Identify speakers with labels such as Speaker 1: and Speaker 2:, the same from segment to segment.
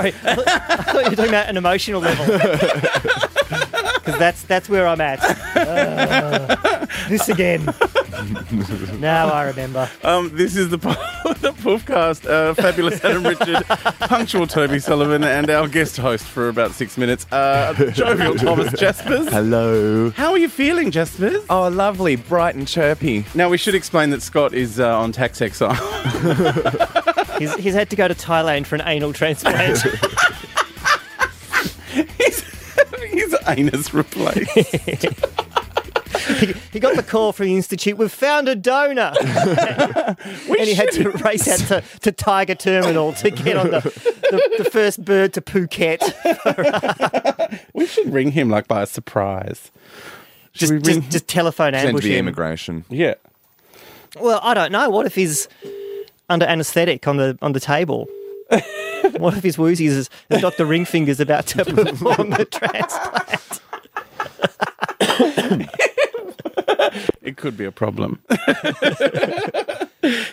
Speaker 1: sorry. I thought, you were talking about an emotional level. Because that's that's where I'm at. Uh, this again. now I remember.
Speaker 2: Um, this is the, the Poofcast. Uh, fabulous Adam Richard, punctual Toby Sullivan, and our guest host for about six minutes, uh, jovial Thomas Jaspers.
Speaker 3: Hello.
Speaker 2: How are you feeling, Jaspers?
Speaker 3: Oh, lovely, bright and chirpy.
Speaker 2: Now, we should explain that Scott is uh, on tax exile.
Speaker 1: He's, he's had to go to Thailand for an anal transplant.
Speaker 2: He's having his anus replaced.
Speaker 1: he, he got the call from the institute. We've found a donor, and he had to race out to, to Tiger Terminal to get on the, the, the first bird to Phuket.
Speaker 2: we should ring him like by a surprise. Should
Speaker 1: Just,
Speaker 2: we ring?
Speaker 1: just, just telephone
Speaker 3: Send
Speaker 1: ambush
Speaker 3: to the
Speaker 1: him.
Speaker 3: immigration.
Speaker 2: yeah.
Speaker 1: Well, I don't know. What if he's under anaesthetic on the on the table? what if his woozies is and Dr. Ringfinger's about to perform the transplant?
Speaker 2: It could be a problem.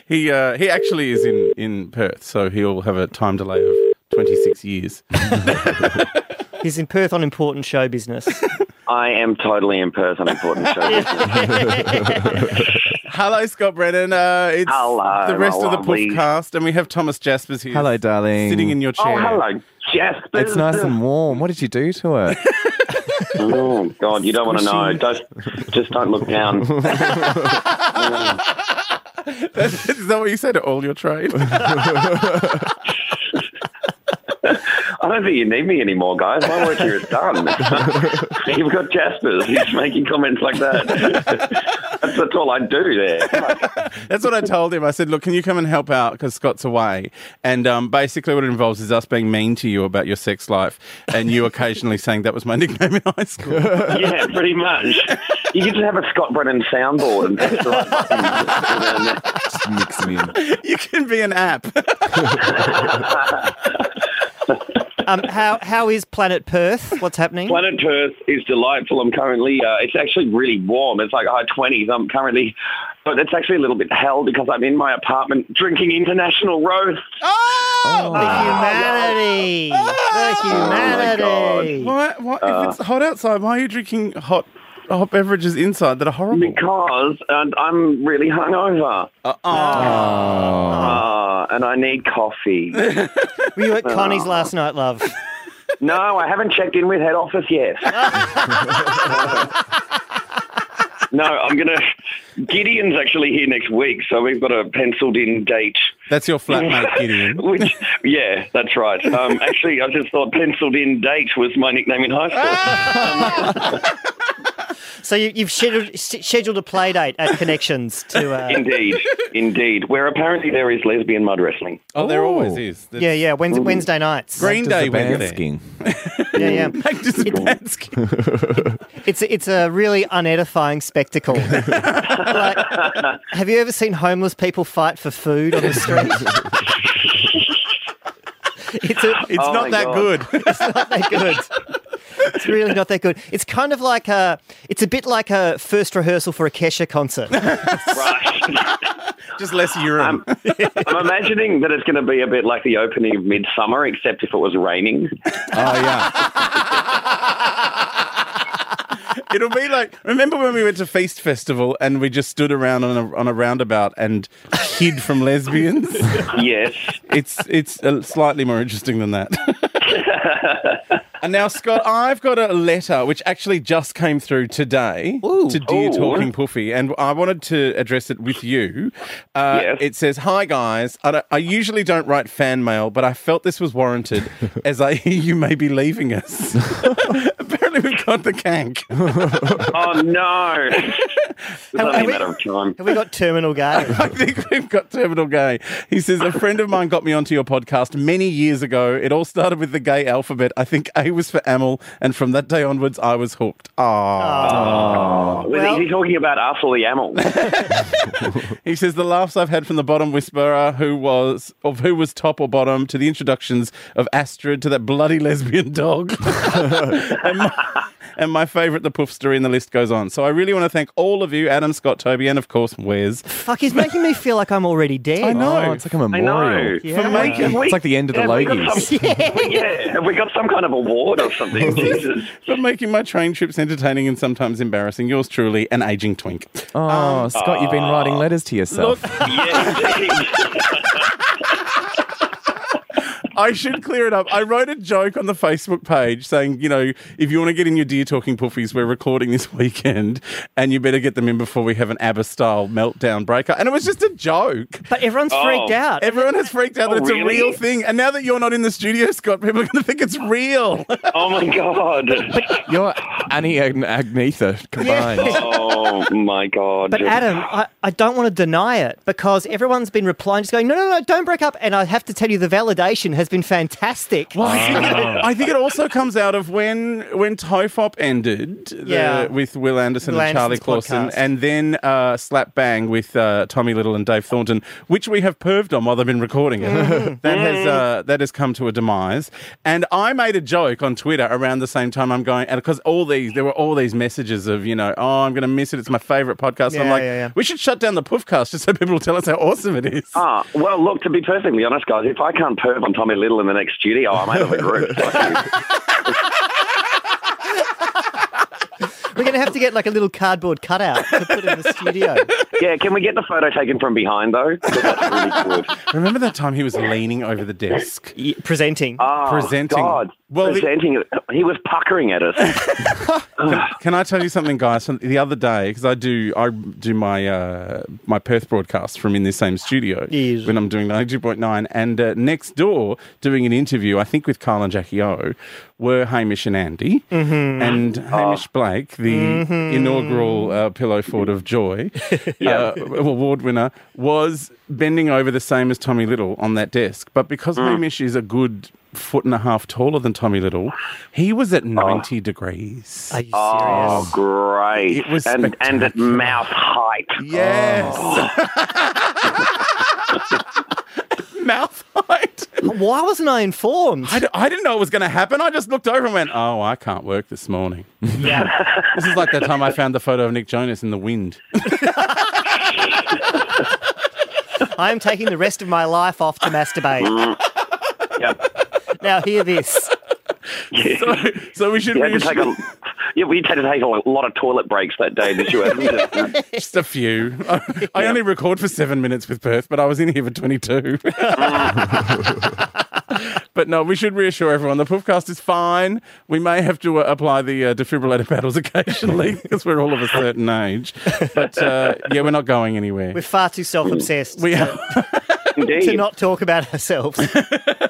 Speaker 2: he uh, he actually is in, in Perth, so he'll have a time delay of 26 years.
Speaker 1: He's in Perth on important show business.
Speaker 4: I am totally in Perth on important show.
Speaker 2: Hello, Scott Brennan. Uh, it's
Speaker 4: Hello,
Speaker 2: the rest of the podcast, and we have Thomas Jaspers here.
Speaker 3: Hello, darling.
Speaker 2: Sitting in your chair.
Speaker 4: oh, hello, Jasper.
Speaker 3: It's nice and warm. What did you do to it?
Speaker 4: Oh, God, you don't want to know. Don't, just don't look down.
Speaker 2: is that what you say to all your trade?
Speaker 4: I don't think you need me anymore, guys. My work here is done. You've got Jaspers. He's making comments like that. that's, that's all I do there.
Speaker 2: That's what I told him. I said, look, can you come and help out because Scott's away? And um, basically, what it involves is us being mean to you about your sex life, and you occasionally saying that was my nickname in high school.
Speaker 4: Yeah, pretty much. You could just have a Scott Brennan soundboard and press the right buttons.
Speaker 3: Just mix me in.
Speaker 2: you can be an app.
Speaker 1: Um, how how is Planet Perth? What's happening?
Speaker 4: Planet Perth is delightful. I'm currently, uh, it's actually really warm. It's like high 20s. I'm currently, but it's actually a little bit hell because I'm in my apartment drinking international roast.
Speaker 2: Oh!
Speaker 1: the humanity. the humanity.
Speaker 2: Why, why, if it's hot outside, why are you drinking hot hot beverages inside that are horrible?
Speaker 4: Because and I'm really hungover.
Speaker 2: Uh, oh.
Speaker 4: Uh, and I need coffee.
Speaker 1: Were you at Connie's last night, love?
Speaker 4: no, I haven't checked in with head office yet. no, I'm going to. Gideon's actually here next week, so we've got a penciled in date.
Speaker 2: That's your flatmate, Gideon.
Speaker 4: Which, yeah, that's right. Um, actually, I just thought penciled in date was my nickname in high school.
Speaker 1: So you, you've scheduled, scheduled a play date at Connections to. Uh,
Speaker 4: Indeed, indeed. Where apparently there is lesbian mud wrestling.
Speaker 2: Oh, there
Speaker 3: Oh.
Speaker 2: always is. That's
Speaker 1: yeah, yeah. Wednesday, Wednesday nights.
Speaker 2: Green Day went there.
Speaker 3: skiing.
Speaker 1: Yeah, yeah.
Speaker 2: Like just a bad.
Speaker 1: It's it's a really unedifying spectacle. like, have you ever seen homeless people fight for food on the street? it's a,
Speaker 2: It's
Speaker 4: Oh
Speaker 2: not
Speaker 4: my
Speaker 2: that
Speaker 4: God.
Speaker 2: good.
Speaker 1: it's not that good. It's really not that good. It's kind of like a. It's a bit like a first rehearsal for a Kesha concert.
Speaker 4: Right.
Speaker 2: just less urine.
Speaker 4: I'm imagining that it's going to be a bit like the opening of Midsummer, except if it was raining.
Speaker 3: Oh, yeah.
Speaker 2: It'll be like remember when we went to Feast Festival and we just stood around on a on a roundabout and hid from lesbians.
Speaker 4: yes.
Speaker 2: it's it's uh, slightly more interesting than that. and now, Scott, I've got a letter which actually just came through today to Dear
Speaker 4: Ooh.
Speaker 2: Talking Puffy, and I wanted to address it with you. Uh,
Speaker 4: Yes.
Speaker 2: It says, "Hi guys, I, don't- I usually don't write fan mail, but I felt this was warranted as I hear you may be leaving us. We've got the kank."
Speaker 4: Oh, no. It's only a
Speaker 1: we-
Speaker 4: matter of time.
Speaker 1: Have we got Terminal Gay?
Speaker 2: I think we've got Terminal Gay. He says, A friend of mine got me onto your podcast many years ago. It all started with the gay alphabet. I think A was for Amel, and from that day onwards, I was hooked. Ah.
Speaker 1: Well-
Speaker 4: is he talking about us or the animal?
Speaker 2: He says, The laughs I've had from the bottom whisperer, who was, of who was top or bottom, to the introductions of Astrid, to that bloody lesbian dog. and, my, and my favourite, the Poof story, and the list goes on. So I really want to thank all of you, Adam, Scott, Toby, and of course Wes.
Speaker 1: Fuck, he's making me feel like I'm already dead.
Speaker 2: I know.
Speaker 3: Oh, it's like a
Speaker 4: I
Speaker 3: memorial.
Speaker 4: know.
Speaker 1: Yeah.
Speaker 2: For making
Speaker 4: we-
Speaker 3: It's like the end of the
Speaker 4: have we
Speaker 3: Logies.
Speaker 4: some- yeah, have we got some kind of award or something? Jesus.
Speaker 2: for making my train trips entertaining and sometimes embarrassing. Yours truly, an aging twink.
Speaker 3: Oh, Scott, you've been writing ah. letters to yourself.
Speaker 4: Yeah, indeed.
Speaker 2: I should clear it up. I wrote a joke on the Facebook page saying, you know, if you want to get in your deer Talking Puffies, we're recording this weekend and you better get them in before we have an ABBA style meltdown breaker. And it was just a joke.
Speaker 1: But everyone's oh. freaked
Speaker 4: Oh.
Speaker 1: out.
Speaker 2: Everyone has freaked out that
Speaker 4: Oh,
Speaker 2: it's a
Speaker 4: oh,
Speaker 2: real thing. And now that you're not in the studio, Scott, people are going to think it's real.
Speaker 4: oh my god.
Speaker 3: You're Annie and Agnetha combined.
Speaker 4: Oh my god.
Speaker 1: But Adam, I, I don't want to deny it because everyone's been replying, just going, no, no, no, don't break up. And I have to tell you, the validation has been fantastic.
Speaker 2: Well, I think, it, I think it also comes out of when when Tofop ended the-
Speaker 1: Yeah.
Speaker 2: with Will Anderson
Speaker 1: Will
Speaker 2: and Charlie
Speaker 1: Anderson's
Speaker 2: Clausen, and then uh, Slap Bang with uh, Tommy Little and Dave Thornton, which we have perved on while they've been recording it. that has uh, that has come to a demise. And I made a joke on Twitter around the same time. I'm going, and because all these there were all these messages of you know, oh, I'm going to miss it. It's my favorite podcast. I'm like,
Speaker 1: yeah, yeah.
Speaker 2: we should shut down the Puffcast just so people will tell us how awesome it is.
Speaker 4: Ah, well, look, to be perfectly honest, guys, if I can't perv on Tommy Little in the next studio, I'm out of the group.
Speaker 1: We're going to have to get like a little cardboard cutout to put in the studio.
Speaker 4: yeah, can we get the photo taken from behind, though? That's really good.
Speaker 2: Remember that time he was leaning over the desk?
Speaker 1: Y- Presenting.
Speaker 4: Oh,
Speaker 2: Presenting.
Speaker 4: God.
Speaker 2: Well, the-
Speaker 4: Presenting it. He was puckering at us.
Speaker 2: Can I tell you something, guys? The other day, because I do, I do my uh, my Perth broadcast from in this same studio
Speaker 1: Yes.
Speaker 2: when I'm doing ninety two point nine, and uh, next door doing an interview. I think with Carl and Jackie O were Hamish and Andy,
Speaker 1: Mm-hmm.
Speaker 2: and Hamish Blake, the inaugural uh, Pillow Fort of Joy uh, award winner, was bending over the same as Tommy Little on that desk. But because Hamish is a good foot and a half taller than Tommy Little, he was at oh. ninety degrees.
Speaker 1: Are you oh, serious?
Speaker 4: Oh, great.
Speaker 2: It was
Speaker 4: and, and at mouth height.
Speaker 2: Yes. Oh. Mouth height.
Speaker 1: Why wasn't I informed?
Speaker 2: I, d- I didn't know it was going to happen. I just looked over and went, oh, I can't work this morning.
Speaker 1: yeah.
Speaker 2: This is like that time I found the photo of Nick Jonas in the wind.
Speaker 1: I am taking the rest of my life off to masturbate. Mm.
Speaker 4: Yep.
Speaker 1: Now, hear this.
Speaker 2: So, so we should
Speaker 4: You had to take a, yeah, we had to take a lot of toilet breaks that day, did you?
Speaker 2: Just a few. I, I only record for seven minutes with Perth, but I was in here for 22. but no, we should reassure everyone the Poofcast is fine. We may have to uh, apply the uh, defibrillator paddles occasionally because we're all of a certain age. But uh, yeah, we're not going anywhere.
Speaker 1: We're far too self obsessed
Speaker 2: We are.
Speaker 4: Indeed.
Speaker 1: to not talk about ourselves.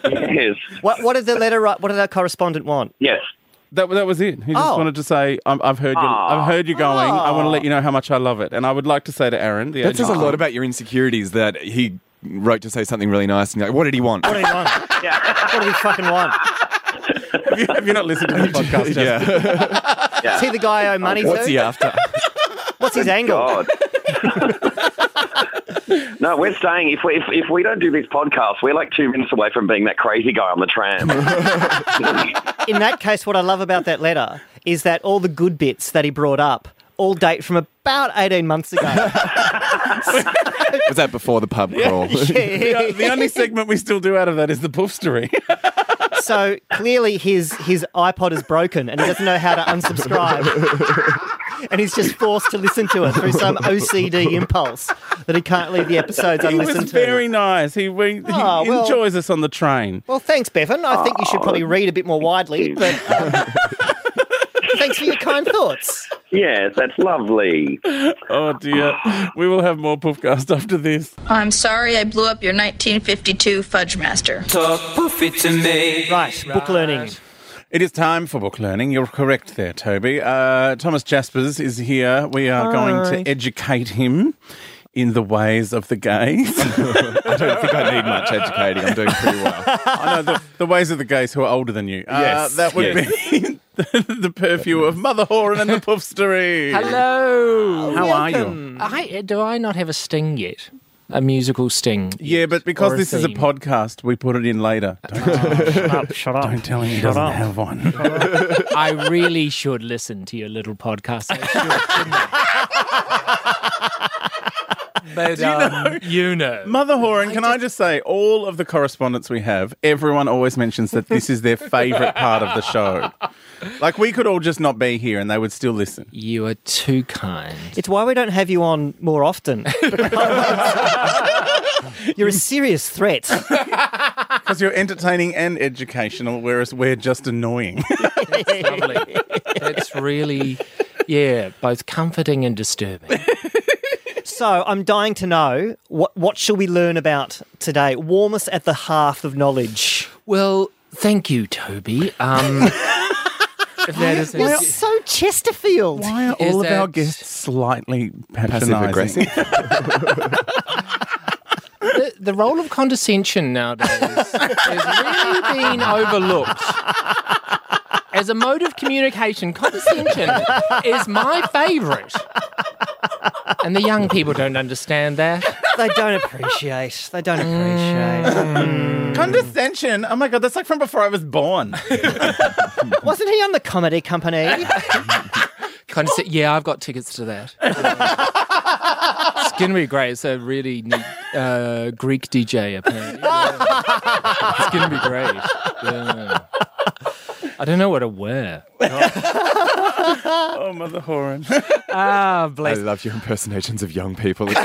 Speaker 4: Yes.
Speaker 1: what, what did the letter write? What did our correspondent want?
Speaker 4: Yes.
Speaker 2: That, that was it. He just
Speaker 1: Oh.
Speaker 2: wanted to say, I'm, I've heard you.
Speaker 4: Aw.
Speaker 2: I've heard you going. I want to let you know how much I love it, and I would like to say to Aaron, the
Speaker 3: That says a lot about your insecurities that he wrote to say something really nice and like, what did he want?
Speaker 1: What did he want? yeah. What did he fucking want?
Speaker 2: Have you, have you not listened to the podcast? Jasper?
Speaker 3: yeah.
Speaker 1: Is he the guy I owe money
Speaker 3: What's
Speaker 1: to?
Speaker 3: he after?
Speaker 1: What's his angle?
Speaker 4: God. no, we're saying if we, if, if we don't do this podcast, we're like two minutes away from being that crazy guy on the tram.
Speaker 1: In that case, what I love about that letter is that all the good bits that he brought up all date from about 18 months ago.
Speaker 3: Was that before the pub crawl?
Speaker 2: the, uh, the only segment we still do out of that is the poof story.
Speaker 1: so clearly his, his iPod is broken and he doesn't know how to unsubscribe. And he's just forced to listen to it through some OCD impulse that he can't leave the episodes
Speaker 2: he was
Speaker 1: unlistened to.
Speaker 2: very nice. He, we, he
Speaker 1: Oh, well-
Speaker 2: enjoys us on the train.
Speaker 1: Well, thanks, Bevan. I think you should probably read a bit more widely, but um, thanks for your kind thoughts.
Speaker 4: yes, that's lovely.
Speaker 2: Oh dear. we will have more Poofcast after this.
Speaker 5: I'm sorry I blew up your 1952 Fudge Master.
Speaker 6: Talk poofy to me.
Speaker 1: Right, book learning.
Speaker 2: It is time for book learning. You're correct there, Toby. Uh, Thomas Jaspers is here. We are going to educate him in the ways of the gays.
Speaker 3: I don't think I need much educating. I'm doing pretty well.
Speaker 2: I know the, the ways of the gays who are older than you. Uh,
Speaker 3: Yes,
Speaker 2: that would
Speaker 3: yes.
Speaker 2: be the, the perfume of Mother Horan and the Poof Story.
Speaker 7: Hello.
Speaker 2: How are you?
Speaker 7: I, do I not have a sting yet? A musical sting.
Speaker 2: Yeah, but because
Speaker 7: Or a
Speaker 2: this is a
Speaker 7: theme.
Speaker 2: podcast, we put it in later. Don't,
Speaker 1: shut up, shut up.
Speaker 2: don't tell him he
Speaker 1: Shut
Speaker 2: doesn't
Speaker 1: up.
Speaker 2: have one.
Speaker 7: I really should listen to your little podcast. I should, shouldn't I? but um, you know,
Speaker 2: Mother Horan, can I just say, all of the correspondence we have, everyone always mentions that this is their favourite part of the show. Like, we could all just not be here and they would still listen.
Speaker 7: you are too kind.
Speaker 1: It's why we don't have you on more often. You're a serious threat.
Speaker 2: Because you're entertaining and educational, whereas we're just annoying.
Speaker 7: Lovely. It's really, yeah, both comforting and disturbing.
Speaker 1: So I'm dying to know what what shall we learn about today? Warm us at the hearth of knowledge.
Speaker 7: Well, thank you, Toby. Um, if that is
Speaker 1: You're so Chesterfield.
Speaker 2: Why are
Speaker 7: Is
Speaker 2: all of our guests slightly
Speaker 3: Passive
Speaker 2: patronising?
Speaker 3: aggressive.
Speaker 7: the, the role of condescension nowadays has really been overlooked. As a mode of communication, condescension is my favourite. And the young people don't understand that.
Speaker 1: They don't appreciate. They don't appreciate.
Speaker 2: Condescension? Oh my god, that's like from before I was born.
Speaker 1: Wasn't he on the comedy company?
Speaker 7: Condesc- yeah, I've got tickets to that. it's going to be great. It's a really neat uh, Greek DJ, apparently. Yeah. It's going to be great. Yeah. I don't know what to wear.
Speaker 2: oh, Mother Horan.
Speaker 7: Ah,
Speaker 3: I love your impersonations of young people. It's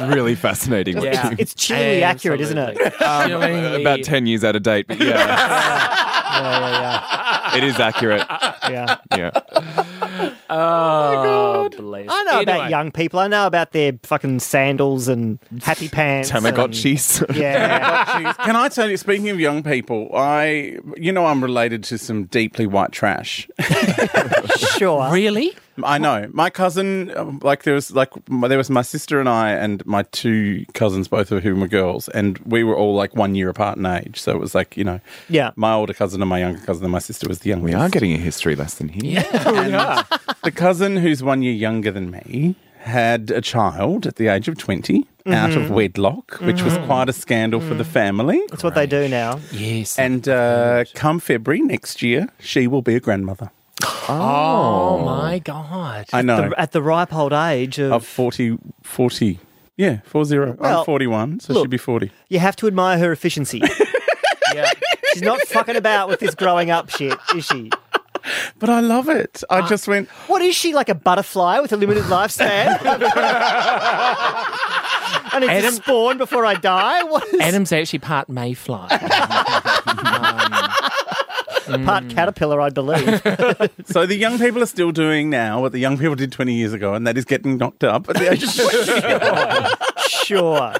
Speaker 3: really, fascinating.
Speaker 7: Yeah.
Speaker 1: It's chillingly accurate, isn't it?
Speaker 7: Absolutely. Chillingly-
Speaker 3: About 10 years out of date, but yeah,
Speaker 1: Yeah, yeah.
Speaker 3: it is accurate.
Speaker 1: yeah, yeah.
Speaker 3: Yeah.
Speaker 7: Oh, bless.
Speaker 1: I know about young people. I know about their fucking sandals and happy pants. and-
Speaker 3: Tamagotchis.
Speaker 1: Yeah.
Speaker 2: Jeez. Can I tell you, speaking of young people, I, you know, I'm related to some deeply white trash.
Speaker 1: sure.
Speaker 7: Really?
Speaker 2: I know. My cousin, um, like there was like my- there was my sister and I and my two cousins, both of whom were girls, and we were all like one year apart in age. So it was like you know,
Speaker 1: Yeah.
Speaker 2: my older cousin and my younger cousin, and my sister was the youngest.
Speaker 3: We are getting a history lesson here.
Speaker 7: Yeah.
Speaker 2: the cousin who's one year younger than me had a child at the age of 20 out of wedlock, which was quite a scandal for the family.
Speaker 1: That's what they do now.
Speaker 7: yes.
Speaker 2: And uh, come February next year, she will be a grandmother
Speaker 7: oh, my God.
Speaker 2: I know.
Speaker 1: The- at the ripe old age of,
Speaker 2: of 40, 40. Yeah, 40.
Speaker 1: Well,
Speaker 2: I'm 41, so
Speaker 1: look.
Speaker 2: she'd be 40.
Speaker 1: you have to admire her efficiency.
Speaker 7: yeah.
Speaker 1: She's not fucking about with this growing up shit, is she?
Speaker 2: But I love it. I uh, just went,
Speaker 1: What is she like a butterfly with a limited lifespan? I need to
Speaker 7: Adam-
Speaker 1: spawn before I die. What is
Speaker 7: Adam's actually part Mayfly.
Speaker 1: Um, part caterpillar, I believe.
Speaker 2: so the young people are still doing now what the young people did 20 years ago, and that is getting knocked up at the age of 20.
Speaker 1: sure.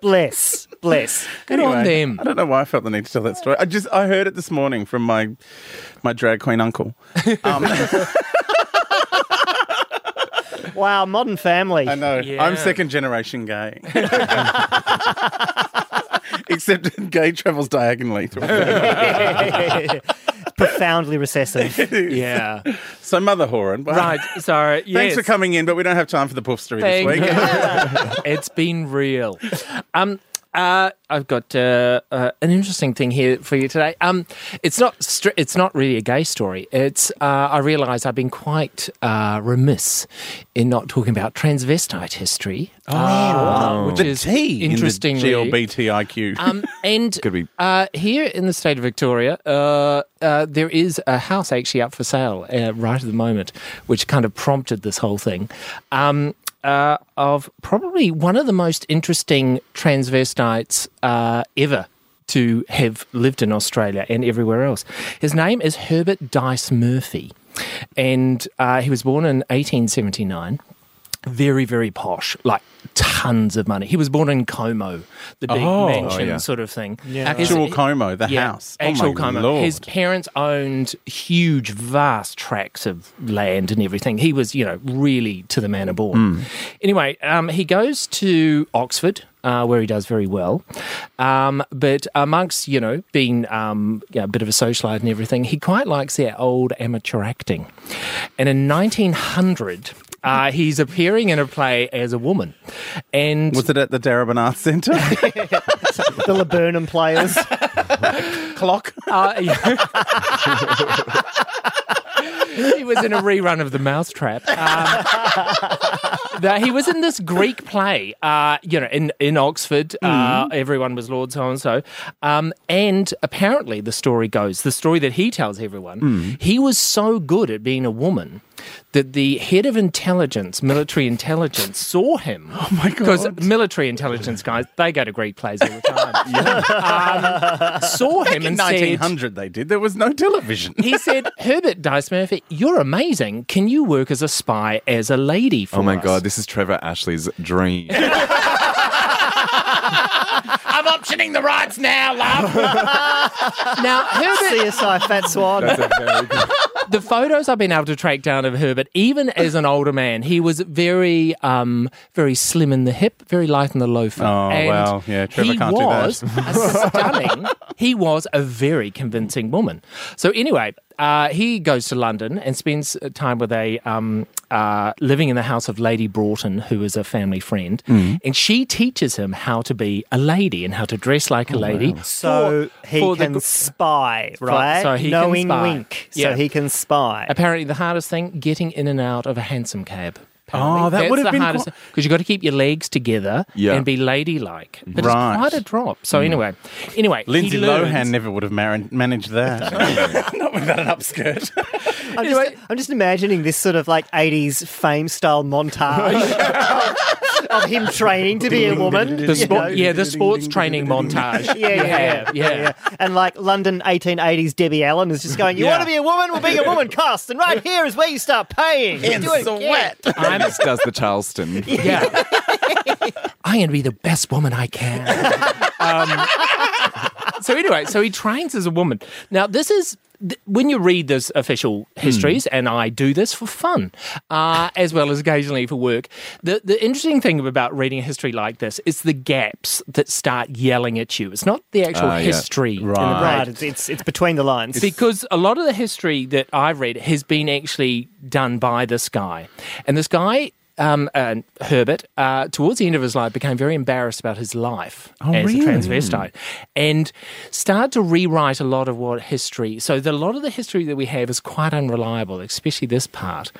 Speaker 1: Bless, bless.
Speaker 7: Good on them.
Speaker 2: I don't know why I felt the need to tell that story. I just I heard it this morning from my my drag queen uncle. Um,
Speaker 1: Wow, modern family.
Speaker 2: I know.
Speaker 7: Yeah.
Speaker 2: I'm second generation gay. Except gay travels diagonally through.
Speaker 1: Profoundly recessive.
Speaker 7: Yeah.
Speaker 2: So Mother Horan. well,
Speaker 7: Right. Sorry.
Speaker 2: Thanks for coming in, but we don't have time for the poof story
Speaker 7: Thank
Speaker 2: this week.
Speaker 7: you. it's been real. Um, uh, I've got uh, uh, an interesting thing here for you today. Um, it's not stri- it's not really a gay story. It's uh, I realise I've been quite uh, remiss in not talking about transvestite history. Oh, which
Speaker 2: the
Speaker 7: is
Speaker 2: T
Speaker 7: interesting.
Speaker 2: in GLBTIQ.
Speaker 7: Um, and
Speaker 3: Could be.
Speaker 7: uh, here in the state of Victoria, uh, uh, there is a house actually up for sale uh, right at the moment, which kind of prompted this whole thing. Um, uh, of probably one of the most interesting transvestites uh, ever to have lived in Australia and everywhere else. His name is Herbert Dyce Murphy, and uh, he was born in 1879 very, very posh, like tons of money. He was born in Como, the big
Speaker 2: Oh,
Speaker 7: mansion
Speaker 3: yeah.
Speaker 7: sort of thing.
Speaker 2: Actual
Speaker 7: His-
Speaker 2: Como, the
Speaker 7: yeah,
Speaker 2: house. Oh
Speaker 7: Actual
Speaker 2: my
Speaker 7: Como.
Speaker 2: Lord.
Speaker 7: His parents owned huge, vast tracts of land and everything. He was, you know, really to the manor born. Anyway, um, he goes to Oxford. Uh, where he does very well, um, but amongst you know being um, you know, a bit of a socialite and everything, he quite likes their old amateur acting. And in 1900, Uh, he's appearing in a play as a woman, and
Speaker 2: Was it at the Darebin Arts Centre?
Speaker 1: The Laburnum players.
Speaker 2: Clock.
Speaker 7: Uh, yeah. he was in a rerun of The Mousetrap. Um, that he was in this Greek play, uh, you know, in, in Oxford. Uh, everyone was Lord so and so. And apparently, the story goes, the story that he tells everyone, he was so good at being a woman that the head of intelligence, military intelligence, saw him. Oh
Speaker 2: my God.
Speaker 7: Because military intelligence guys, they go to Greek plays all the time. um, saw him
Speaker 2: In
Speaker 7: and said,
Speaker 2: 1900, they did. There was no television.
Speaker 7: he said, Herbert Dyce Murphy, you're amazing. Can you work as a spy as a lady for
Speaker 3: Oh my
Speaker 7: us?"
Speaker 3: god, this is Trevor Ashley's dream.
Speaker 7: I'm optioning the rights now, love. now, Herbert,
Speaker 1: CSI Fat Swan.
Speaker 3: That's a very good.
Speaker 7: the photos I've been able to track down of Herbert, even as an older man, he was very, um, very slim in the hip, very light in the loafer.
Speaker 2: Oh,
Speaker 7: and
Speaker 2: well, yeah, Trevor
Speaker 7: he
Speaker 2: can't do that.
Speaker 7: was stunning. He was a very convincing woman. So anyway, uh, he goes to London and spends time with a um, uh, living in the house of Lady Broughton, who is a family friend,
Speaker 2: Mm.
Speaker 7: and she teaches him how to be a lady and how to dress like a
Speaker 2: Oh,
Speaker 7: lady.
Speaker 1: So
Speaker 7: for-
Speaker 1: he
Speaker 7: for
Speaker 1: can
Speaker 7: gr-
Speaker 1: spy, right?
Speaker 7: so he can
Speaker 1: Knowing
Speaker 7: spy.
Speaker 1: wink.
Speaker 7: Yeah.
Speaker 1: So he can spy.
Speaker 7: Apparently, the hardest thing getting in and out of a handsome cab.
Speaker 2: Oh, that would have been quite-
Speaker 7: because you've got to keep your legs together
Speaker 3: Yeah.
Speaker 7: and be ladylike. But
Speaker 2: Right.
Speaker 7: it's quite a drop. So hmm. anyway, anyway,
Speaker 2: Lindsay Lohan never would have mar- managed that. Not without an upskirt.
Speaker 1: I'm, just, I'm just imagining this sort of like 80s fame style montage of him training to be a woman.
Speaker 7: The
Speaker 1: you
Speaker 7: sport,
Speaker 1: know?
Speaker 7: yeah, the sports training montage.
Speaker 1: Yeah, yeah, yeah,
Speaker 7: yeah.
Speaker 1: yeah. And like London 1880s Debbie Allen is just going, You
Speaker 2: Yeah.
Speaker 1: want to be a woman? Well, being a woman costs. And right here is where you start paying.
Speaker 2: In
Speaker 1: Do it
Speaker 2: sweat.
Speaker 7: I'm,
Speaker 3: This does the Charleston.
Speaker 7: yeah. I'm going to be the best woman I can. um, so anyway, so he trains as a woman. Now, this is th- when you read those official histories, and I do this for fun, uh, as well as occasionally for work. The the interesting thing about reading a history like this is the gaps that start yelling at you. It's not the actual
Speaker 3: yeah.
Speaker 7: history in the
Speaker 2: Right.
Speaker 7: page.
Speaker 1: Right, it's, it's, it's between the lines.
Speaker 7: Because a lot of the history that I've read has been actually done by this guy. And this guy, um, uh, Herbert, uh, towards the end of his life, became very embarrassed about his life as
Speaker 2: really?
Speaker 7: a transvestite and started to rewrite a lot of what history. So that a lot of the history that we have is quite unreliable, especially this part.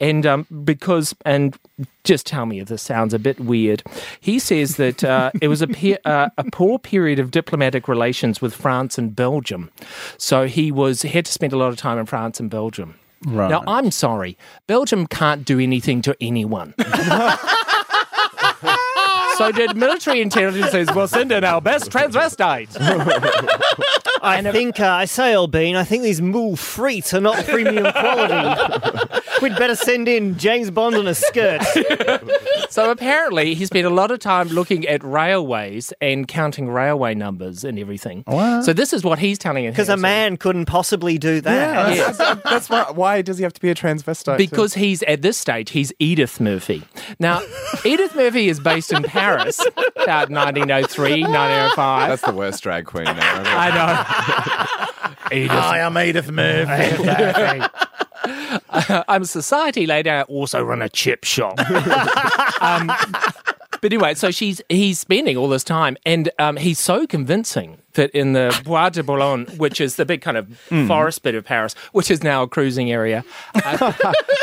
Speaker 7: And um, because, and just tell me if this sounds a bit weird. He says that uh, it was a, pe- uh, a poor period of diplomatic relations with France and Belgium. So he was he had to spend a lot of time in France and Belgium.
Speaker 2: Right.
Speaker 7: Now, I'm sorry. Belgium can't do anything to anyone. so did military intelligence says, we'll send in our best transvestite.
Speaker 1: I think, uh, I say, Albine, I think these moules frites are not premium quality. We'd better send in James Bond on a skirt.
Speaker 7: So apparently, he spent a lot of time looking at railways and counting railway numbers and everything. Wow. So this is what he's telling us.
Speaker 1: Because a man couldn't possibly do that.
Speaker 3: Yeah, that's, that's why. Why does he have to be a transvestite?
Speaker 7: Because he's at this stage, he's Edith Murphy. Now, Edith Murphy is based in Paris, about 1903, 1905.
Speaker 3: that's the worst drag queen ever.
Speaker 7: I know. Edith
Speaker 2: I am Edith Murphy.
Speaker 7: I'm a society lady. I also run a chip shop. um, but anyway, so she's he's spending all this time, and um, he's so convincing that in the Bois de Boulogne, which is the big kind of forest bit of Paris, which is now a cruising area, uh,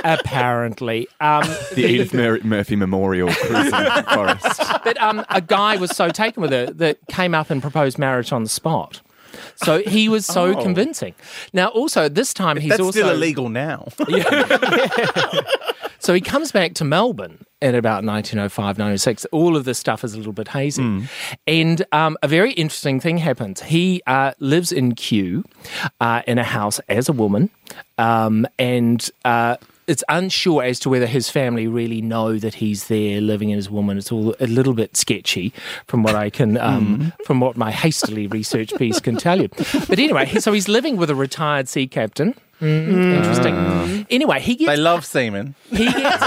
Speaker 7: apparently. Um,
Speaker 3: the Edith Mur- Murphy Memorial Cruising Forest.
Speaker 7: but um, a guy was so taken with her that came up and proposed marriage on the spot. So he was so
Speaker 2: Oh.
Speaker 7: convincing. Now, also this time he's
Speaker 2: That's
Speaker 7: also
Speaker 2: still illegal now.
Speaker 7: So he comes back to Melbourne in about 1905, 1906. All of this stuff is a little bit hazy. And um, a very interesting thing happens. He uh, lives in Kew uh, in a house as a woman. Um, and uh, it's unsure as to whether his family really know that he's there living as a woman. It's all a little bit sketchy from what I can, um, from what my hastily researched piece can tell you. But anyway, so he's living with a retired sea captain Interesting. Anyway, he gets
Speaker 2: They love semen.
Speaker 7: he gets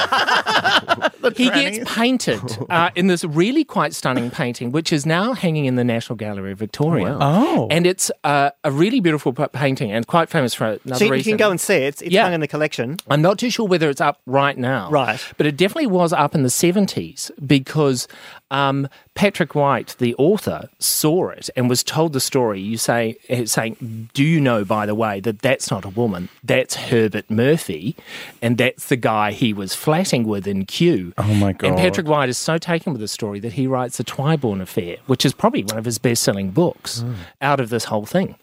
Speaker 7: he gets painted uh, in this really quite stunning painting, which is now hanging in the National Gallery of Victoria.
Speaker 2: Oh.
Speaker 7: and it's uh, a really beautiful painting and quite famous for another
Speaker 1: So you
Speaker 7: reason.
Speaker 1: can go and see it. It's, it's
Speaker 7: Yeah.
Speaker 1: hung in the collection.
Speaker 7: I'm not too sure whether it's up right now.
Speaker 1: Right.
Speaker 7: But it definitely was up in the 70s because um, Patrick White, the author, saw it and was told the story. You say, eh, saying, Do you know, by the way, that that's not a woman? That's Herbert Murphy, and that's the guy he was flatting with in Kew.
Speaker 2: Oh, my god!
Speaker 7: And Patrick White is so taken with the story that he writes The Twyborn Affair, which is probably one of his best selling books
Speaker 2: Hmm.
Speaker 7: out of this whole thing.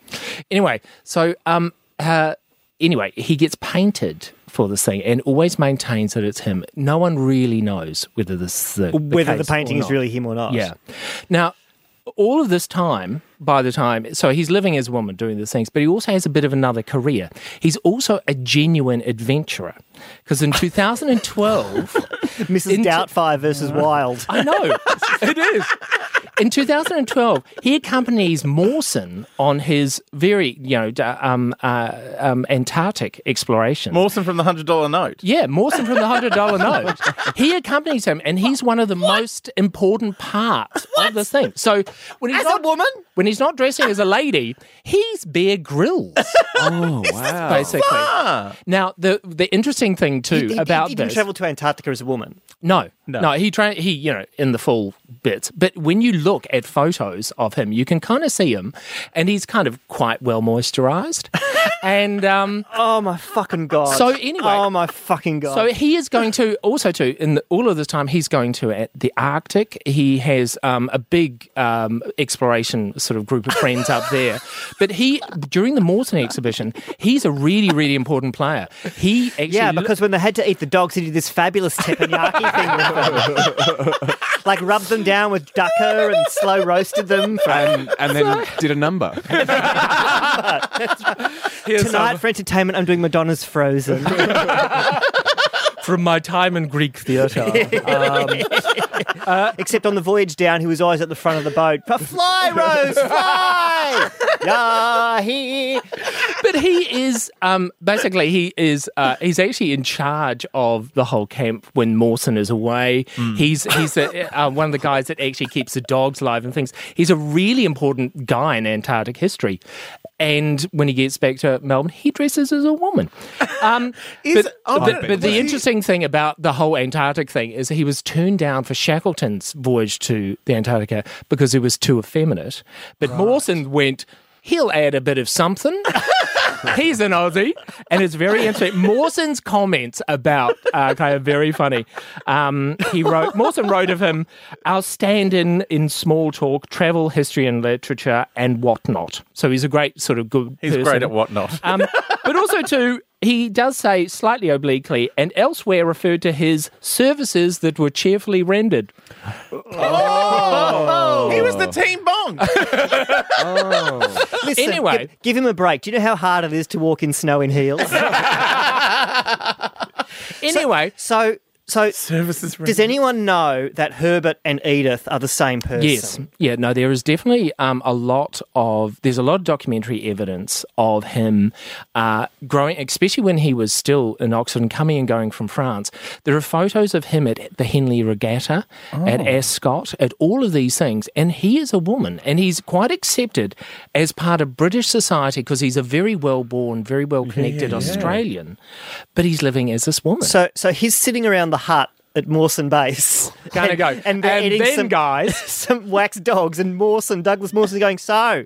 Speaker 7: Anyway, so um, uh, anyway, he gets painted for this thing and always maintains that it's him. No one really knows whether this is the,
Speaker 1: Whether the painting is really him or not.
Speaker 7: Yeah. Now, all of this time, by the time, so he's living as a woman doing these things, but he also has a bit of another career. He's also a genuine adventurer because in 2012,
Speaker 1: Mrs.
Speaker 7: Into-
Speaker 1: Doubtfire versus Wild.
Speaker 7: I know it is. In 2012, he accompanies Mawson on his very, you know, um, uh, um, Antarctic exploration.
Speaker 2: Mawson from the hundred dollar note.
Speaker 7: Yeah, Mawson from the hundred dollar note. He accompanies him, and he's one of the most important parts of this thing. So when he's
Speaker 1: As a
Speaker 7: not
Speaker 1: woman?
Speaker 7: when he's not dressing as a lady, he's Bear Grylls,
Speaker 3: Oh wow!
Speaker 7: basically. Now the the interesting thing too
Speaker 1: He, he-
Speaker 7: about
Speaker 1: he didn't
Speaker 7: this,
Speaker 1: travel to Antarctica as a woman.
Speaker 7: no, no, he tra- he you know in the full bits. But when you look at photos of him, you can kind of see him, and he's kind of quite well moisturised, and um,
Speaker 1: Oh my fucking god!
Speaker 7: So anyway-
Speaker 1: oh my fucking god!
Speaker 7: So he is going to also to in the, all of this time he's going to at the Arctic. He has um, a big um, exploration sort of group of friends up there. But he during the Morton exhibition, he's a really really important player. He actually
Speaker 1: yeah, because when they had to eat the dogs, he did this fabulous teppanyaki thing. like rubbed them down with dukkah and slow roasted them. For,
Speaker 3: and, and then did a number.
Speaker 1: tonight for entertainment, I'm doing Madonna's Frozen.
Speaker 7: from my time in Greek theatre. Um,
Speaker 1: Except on the voyage down, he was always at the front of the boat. Fly, Rose, fly! yeah, he.
Speaker 7: But he is um, basically he is uh, he's actually in charge of the whole camp when Mawson is away. He's he's a, uh, one of the guys that actually keeps the dogs alive and things. He's a really important guy in Antarctic history. And when he gets back to Melbourne, he dresses as a woman. Um,
Speaker 2: Is-
Speaker 7: but,
Speaker 2: oh,
Speaker 7: but,
Speaker 2: but-
Speaker 7: the
Speaker 2: he-
Speaker 7: interesting thing about the whole Antarctic thing is he was turned down for Shackleton's voyage to the Antarctica because he was too effeminate. But Mawson went, he'll add a bit of something. He's an Aussie, and it's very interesting. Mawson's comments about uh, kind of very funny. Um, he wrote Mawson wrote of him, "Our stand-in in small talk, travel, history, and literature, and whatnot." So he's a great sort of good.
Speaker 2: He's
Speaker 7: person.
Speaker 2: great at whatnot.
Speaker 7: Um, but also, too, he does say slightly obliquely, and elsewhere referred to his services that were cheerfully rendered. Oh.
Speaker 2: He was the team bong. Oh.
Speaker 1: Listen,
Speaker 7: Anyway.
Speaker 1: give, give him a break. Do you know how hard it is to walk in snow in heels?
Speaker 7: Anyway,
Speaker 1: so, so
Speaker 2: Services.
Speaker 1: does anyone know that Herbert and Edith are the same person?
Speaker 7: Yes, yeah, no, there is definitely um, a lot of there's a lot of documentary evidence of him uh, growing, especially when he was still in Oxford and coming and going from France. There are photos of him at the Henley Regatta, at Ascot, at all of these things, and he is a woman, and he's quite accepted as part of British society because he's a very well born, very well connected Australian, but he's living as this woman.
Speaker 1: So, so he's sitting around the hut at Mawson Base.
Speaker 7: Kinda
Speaker 1: and,
Speaker 7: go,
Speaker 1: And they're
Speaker 7: "And
Speaker 1: eating
Speaker 7: then,
Speaker 1: some,
Speaker 7: guys."
Speaker 1: some wax dogs, and Mawson, Douglas Mawson, going, So,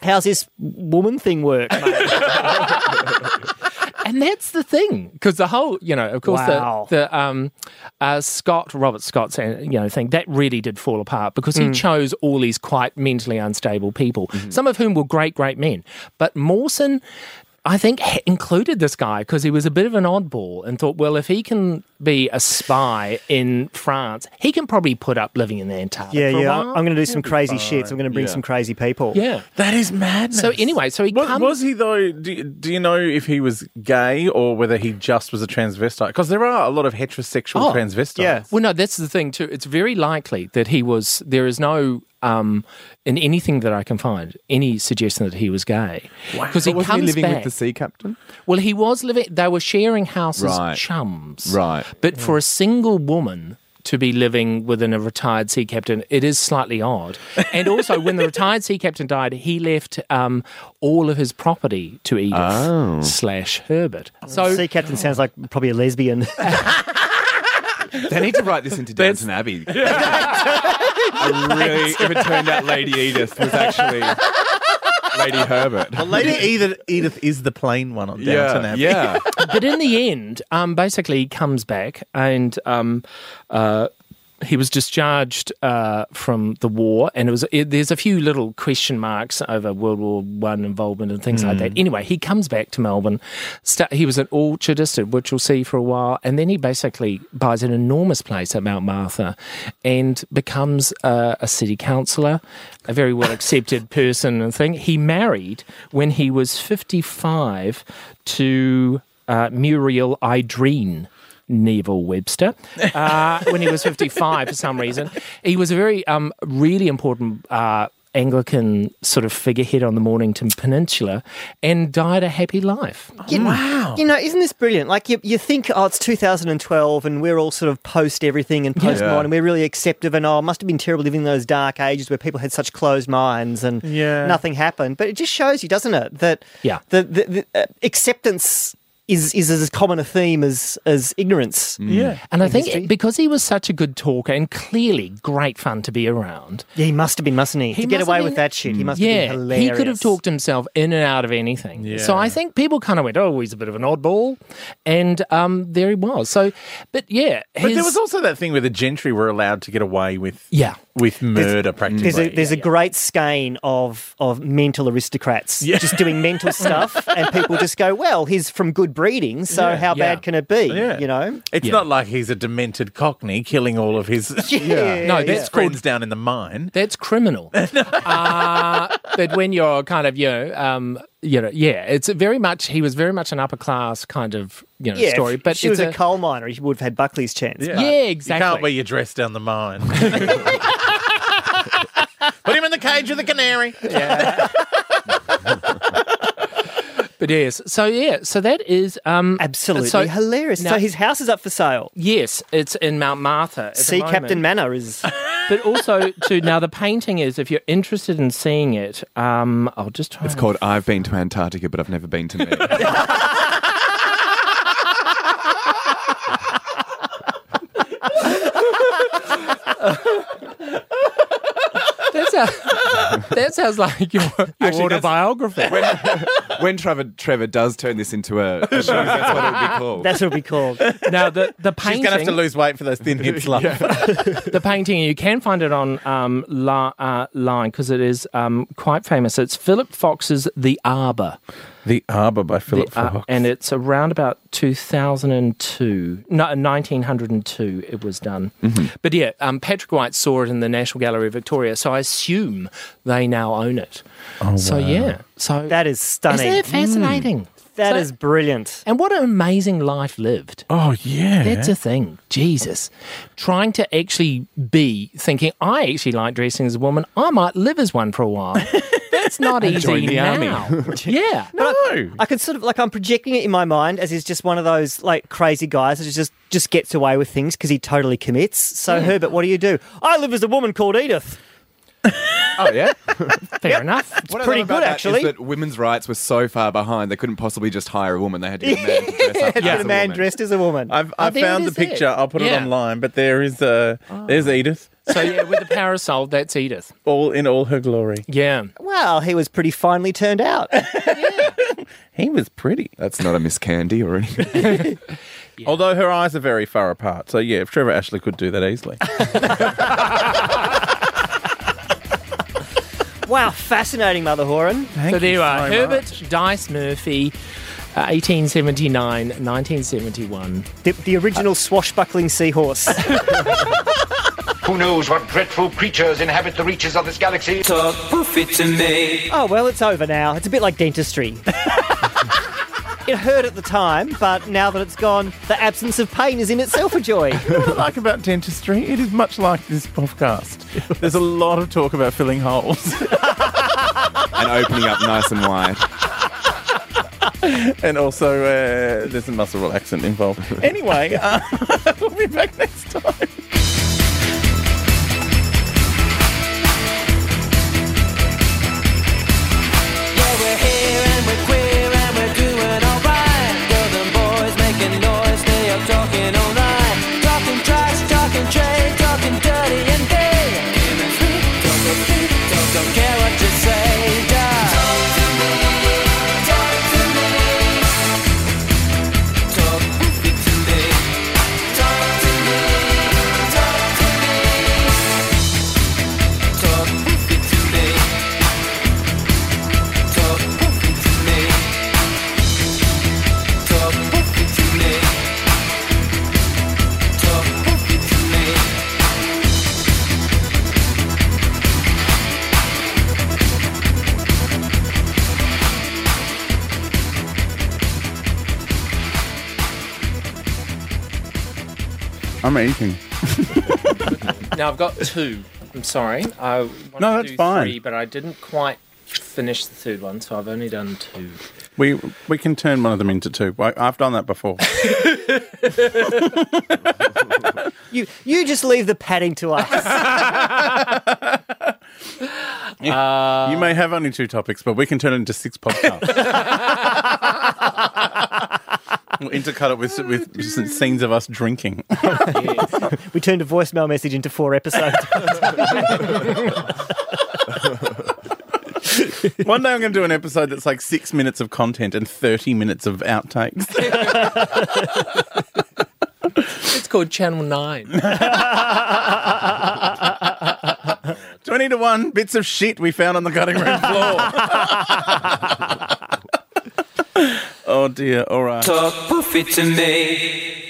Speaker 1: how's this woman thing work,
Speaker 7: and that's the thing because the whole you know of course
Speaker 1: Wow.
Speaker 7: the the um uh, Scott Robert Scott's uh, you know thing that really did fall apart because he chose all these quite mentally unstable people some of whom were great great men but Mawson I think included this guy because he was a bit of an oddball and thought, well, if he can be a spy in France, he can probably put up living in the Antarctica.
Speaker 1: yeah,
Speaker 7: for a
Speaker 1: yeah.
Speaker 7: while.
Speaker 1: I'm going to do some crazy shit. So I'm going to bring
Speaker 3: Yeah.
Speaker 1: some crazy people.
Speaker 7: yeah.
Speaker 2: That is madness.
Speaker 7: So anyway, so he
Speaker 2: was,
Speaker 7: comes.
Speaker 2: was he though? Do, do you know if he was gay or whether he just was a transvestite? Because there are a lot of heterosexual
Speaker 7: Oh,
Speaker 2: transvestites.
Speaker 1: yeah.
Speaker 7: Well, no, that's the thing too. It's very likely that he was. There is no um, in anything that I can find any suggestion that he was gay. Because he
Speaker 3: But wasn't
Speaker 7: comes
Speaker 3: he living
Speaker 7: back.
Speaker 3: with the sea captain?
Speaker 7: well, he was living. They were sharing houses,
Speaker 3: Right.
Speaker 7: chums.
Speaker 3: Right.
Speaker 7: But for a single woman to be living within a retired sea captain, it is slightly odd. And also, when the retired sea captain died, he left um, all of his property to Edith
Speaker 3: Oh.
Speaker 7: slash Herbert. So
Speaker 1: sea captain sounds like probably a lesbian.
Speaker 3: They need to write this into
Speaker 7: That's-
Speaker 3: Downton Abbey. I really, if it turned out Lady Edith was actually Lady Herbert.
Speaker 2: Well, Lady Edith, Edith is the plain one on Downton
Speaker 3: yeah,
Speaker 2: Abbey.
Speaker 3: yeah.
Speaker 7: but in the end, um, basically, he comes back and um, uh, he was discharged uh, from the war, and it was it, there's a few little question marks over World War One involvement and things like that. Anyway, he comes back to Melbourne. He was an orchardist, which we'll see for a while, and then he basically buys an enormous place at Mount Martha, and becomes uh, a city councillor, a very well accepted person and thing. He married when he was 55 to uh, Muriel Idreen. Neville Webster, uh, when he was 55 for some reason. He was a very, um, really important uh, Anglican sort of figurehead on the Mornington Peninsula and died a happy life.
Speaker 1: wow. You know, isn't this brilliant? Like, you, you think, oh, it's 2012 and we're all sort of post everything and post
Speaker 3: Yeah.
Speaker 1: modern. We're really acceptive and, oh, it must have been terrible living in those dark ages where people had such closed minds and
Speaker 2: Yeah.
Speaker 1: nothing happened. But it just shows you, doesn't it, that
Speaker 7: Yeah.
Speaker 1: the, the, the uh, acceptance is, is as common a theme as, as ignorance.
Speaker 2: Yeah.
Speaker 7: And I
Speaker 1: history.
Speaker 7: think because he was such a good talker and clearly great fun to be around,
Speaker 1: Yeah, he must have been, mustn't he?
Speaker 7: He
Speaker 1: to get away
Speaker 7: have
Speaker 1: with that shit, he must
Speaker 7: yeah,
Speaker 1: have been hilarious.
Speaker 7: he could have talked himself in and out of anything. So I think people kind of went, "Oh, he's a bit of an oddball," and um, there he was. So, but yeah,
Speaker 2: But there was also that thing where the gentry were allowed to get away with
Speaker 7: yeah.
Speaker 2: with murder practically.
Speaker 1: There's a there's a great skein of of mental aristocrats
Speaker 2: Yeah.
Speaker 1: just doing mental stuff, and people just go, "Well, he's from good breeding, so
Speaker 2: Yeah.
Speaker 1: how
Speaker 7: Yeah.
Speaker 1: bad can it be?"
Speaker 2: Yeah.
Speaker 1: You know?
Speaker 2: it's
Speaker 7: Yeah.
Speaker 2: not like he's a demented cockney killing all of his
Speaker 1: Yeah.
Speaker 7: No,
Speaker 2: his
Speaker 7: that's
Speaker 2: friends down in the mine.
Speaker 7: That's criminal. uh, but when you're kind of, you know, um, you know, yeah, it's very much. He was very much an upper class kind of, you know,
Speaker 1: Yeah,
Speaker 7: story. But
Speaker 1: she was
Speaker 7: it's
Speaker 1: a, coal miner. He would have had Buckley's chance.
Speaker 7: Yeah, exactly.
Speaker 2: You
Speaker 7: exactly.
Speaker 2: can't wear your dress down the mine. Put him in the cage with the canary.
Speaker 7: But yes, so yeah, so that is um,
Speaker 1: Absolutely
Speaker 7: so-
Speaker 1: hilarious.
Speaker 7: now-
Speaker 1: so his house is up for sale.
Speaker 7: Yes, it's in Mount Martha. at the
Speaker 1: Sea Captain
Speaker 7: moment.
Speaker 1: Manor is.
Speaker 7: But also, to now the painting is, if you're interested in seeing it, um, I'll just try.
Speaker 3: It's
Speaker 7: and-
Speaker 3: called I've Been to Antarctica, but I've never been to me.
Speaker 7: That sounds, that sounds like your, your
Speaker 3: that's-
Speaker 7: autobiography.
Speaker 3: when Trevor Trevor does turn this into a, a show, that's what it would be called.
Speaker 1: That's what it'll be called.
Speaker 7: now the the
Speaker 2: She's
Speaker 7: painting,
Speaker 2: going to have to lose weight for those thin hips, love.
Speaker 7: the painting, you can find it on um, la, uh, line because it is um, quite famous. It's Philip Fox's The Arbor.
Speaker 2: The Arbor by Philip
Speaker 7: Uh,
Speaker 2: Fox.
Speaker 7: and it's around about 2002, no, 1902 it was done.
Speaker 2: Mm-hmm.
Speaker 7: But yeah, um, Patrick White saw it in the National Gallery of Victoria, so I assume they now own it.
Speaker 2: Oh,
Speaker 7: so yeah, so
Speaker 1: That is stunning.
Speaker 7: Isn't it fascinating?
Speaker 1: That
Speaker 7: So-
Speaker 1: is brilliant.
Speaker 7: And what an amazing life lived.
Speaker 2: oh, yeah.
Speaker 7: That's a thing. Jesus. Trying to actually be thinking, I actually like dressing as a woman. I might live as one for a while. That's not easy
Speaker 3: join the army.
Speaker 7: now. yeah.
Speaker 2: no.
Speaker 1: I can sort of like I'm projecting it in my mind as he's just one of those like crazy guys that just just gets away with things because he totally commits. So Herbert, what do you do? I live as a woman called Edith.
Speaker 3: oh yeah,
Speaker 7: Fair enough.
Speaker 3: what I
Speaker 1: pretty
Speaker 3: love about
Speaker 1: good,
Speaker 3: that
Speaker 1: actually.
Speaker 3: Is that women's rights were so far behind they couldn't possibly just hire a woman. They had to get a man to dress up
Speaker 1: Yeah,
Speaker 3: as
Speaker 1: a
Speaker 3: a
Speaker 1: man
Speaker 3: woman.
Speaker 1: dressed as a woman.
Speaker 2: I've, I've
Speaker 7: there it
Speaker 2: found the
Speaker 7: is there.
Speaker 2: picture. I'll put it
Speaker 7: Yeah.
Speaker 2: online. But there is uh, there's Edith,
Speaker 7: So yeah, with the parasol, that's Edith.
Speaker 2: all in all her glory.
Speaker 7: Yeah.
Speaker 1: well, he was pretty finely turned out.
Speaker 2: He was pretty,
Speaker 3: That's not a Miss Candy or anything.
Speaker 2: although her eyes are very far apart. So yeah, if Trevor Ashley could do that easily.
Speaker 1: Wow, fascinating, Mother Horan.
Speaker 7: so there you are.
Speaker 2: so
Speaker 7: Herbert Dyce Murphy, uh, 1879, 1971.
Speaker 1: The, the original swashbuckling seahorse.
Speaker 8: Who knows what dreadful creatures inhabit the reaches of this galaxy?
Speaker 6: Talk poofy to me.
Speaker 1: oh well, it's over now. It's a bit like dentistry. it hurt at the time, but now that it's gone, the absence of pain is in itself a joy.
Speaker 2: You know what I like about dentistry? It is much like this podcast. There's a lot of talk about filling holes.
Speaker 3: and opening up nice and wide.
Speaker 2: and also, uh, there's a muscle relaxant involved. Anyway, uh, we'll be back next time. I'm eating.
Speaker 7: Now I've got two. I'm sorry. I wanted
Speaker 2: No,
Speaker 7: to
Speaker 2: that's
Speaker 7: do
Speaker 2: fine.
Speaker 7: Three, but I didn't quite finish the third one, so I've only done two.
Speaker 2: We we can turn one of them into two. I- I've done that before.
Speaker 1: You you just leave the padding to us.
Speaker 2: you may have only two topics, but we can turn it into six podcasts. We'll intercut it with oh, with scenes of us drinking.
Speaker 1: we turned a voicemail message into four episodes.
Speaker 2: One day I'm going to do an episode that's like six minutes of content and 30 minutes of outtakes.
Speaker 7: It's called Channel 9.
Speaker 2: 20 to 1 bits of shit we found on the cutting room floor. Oh dear, all right.
Speaker 6: Talk poofy to me.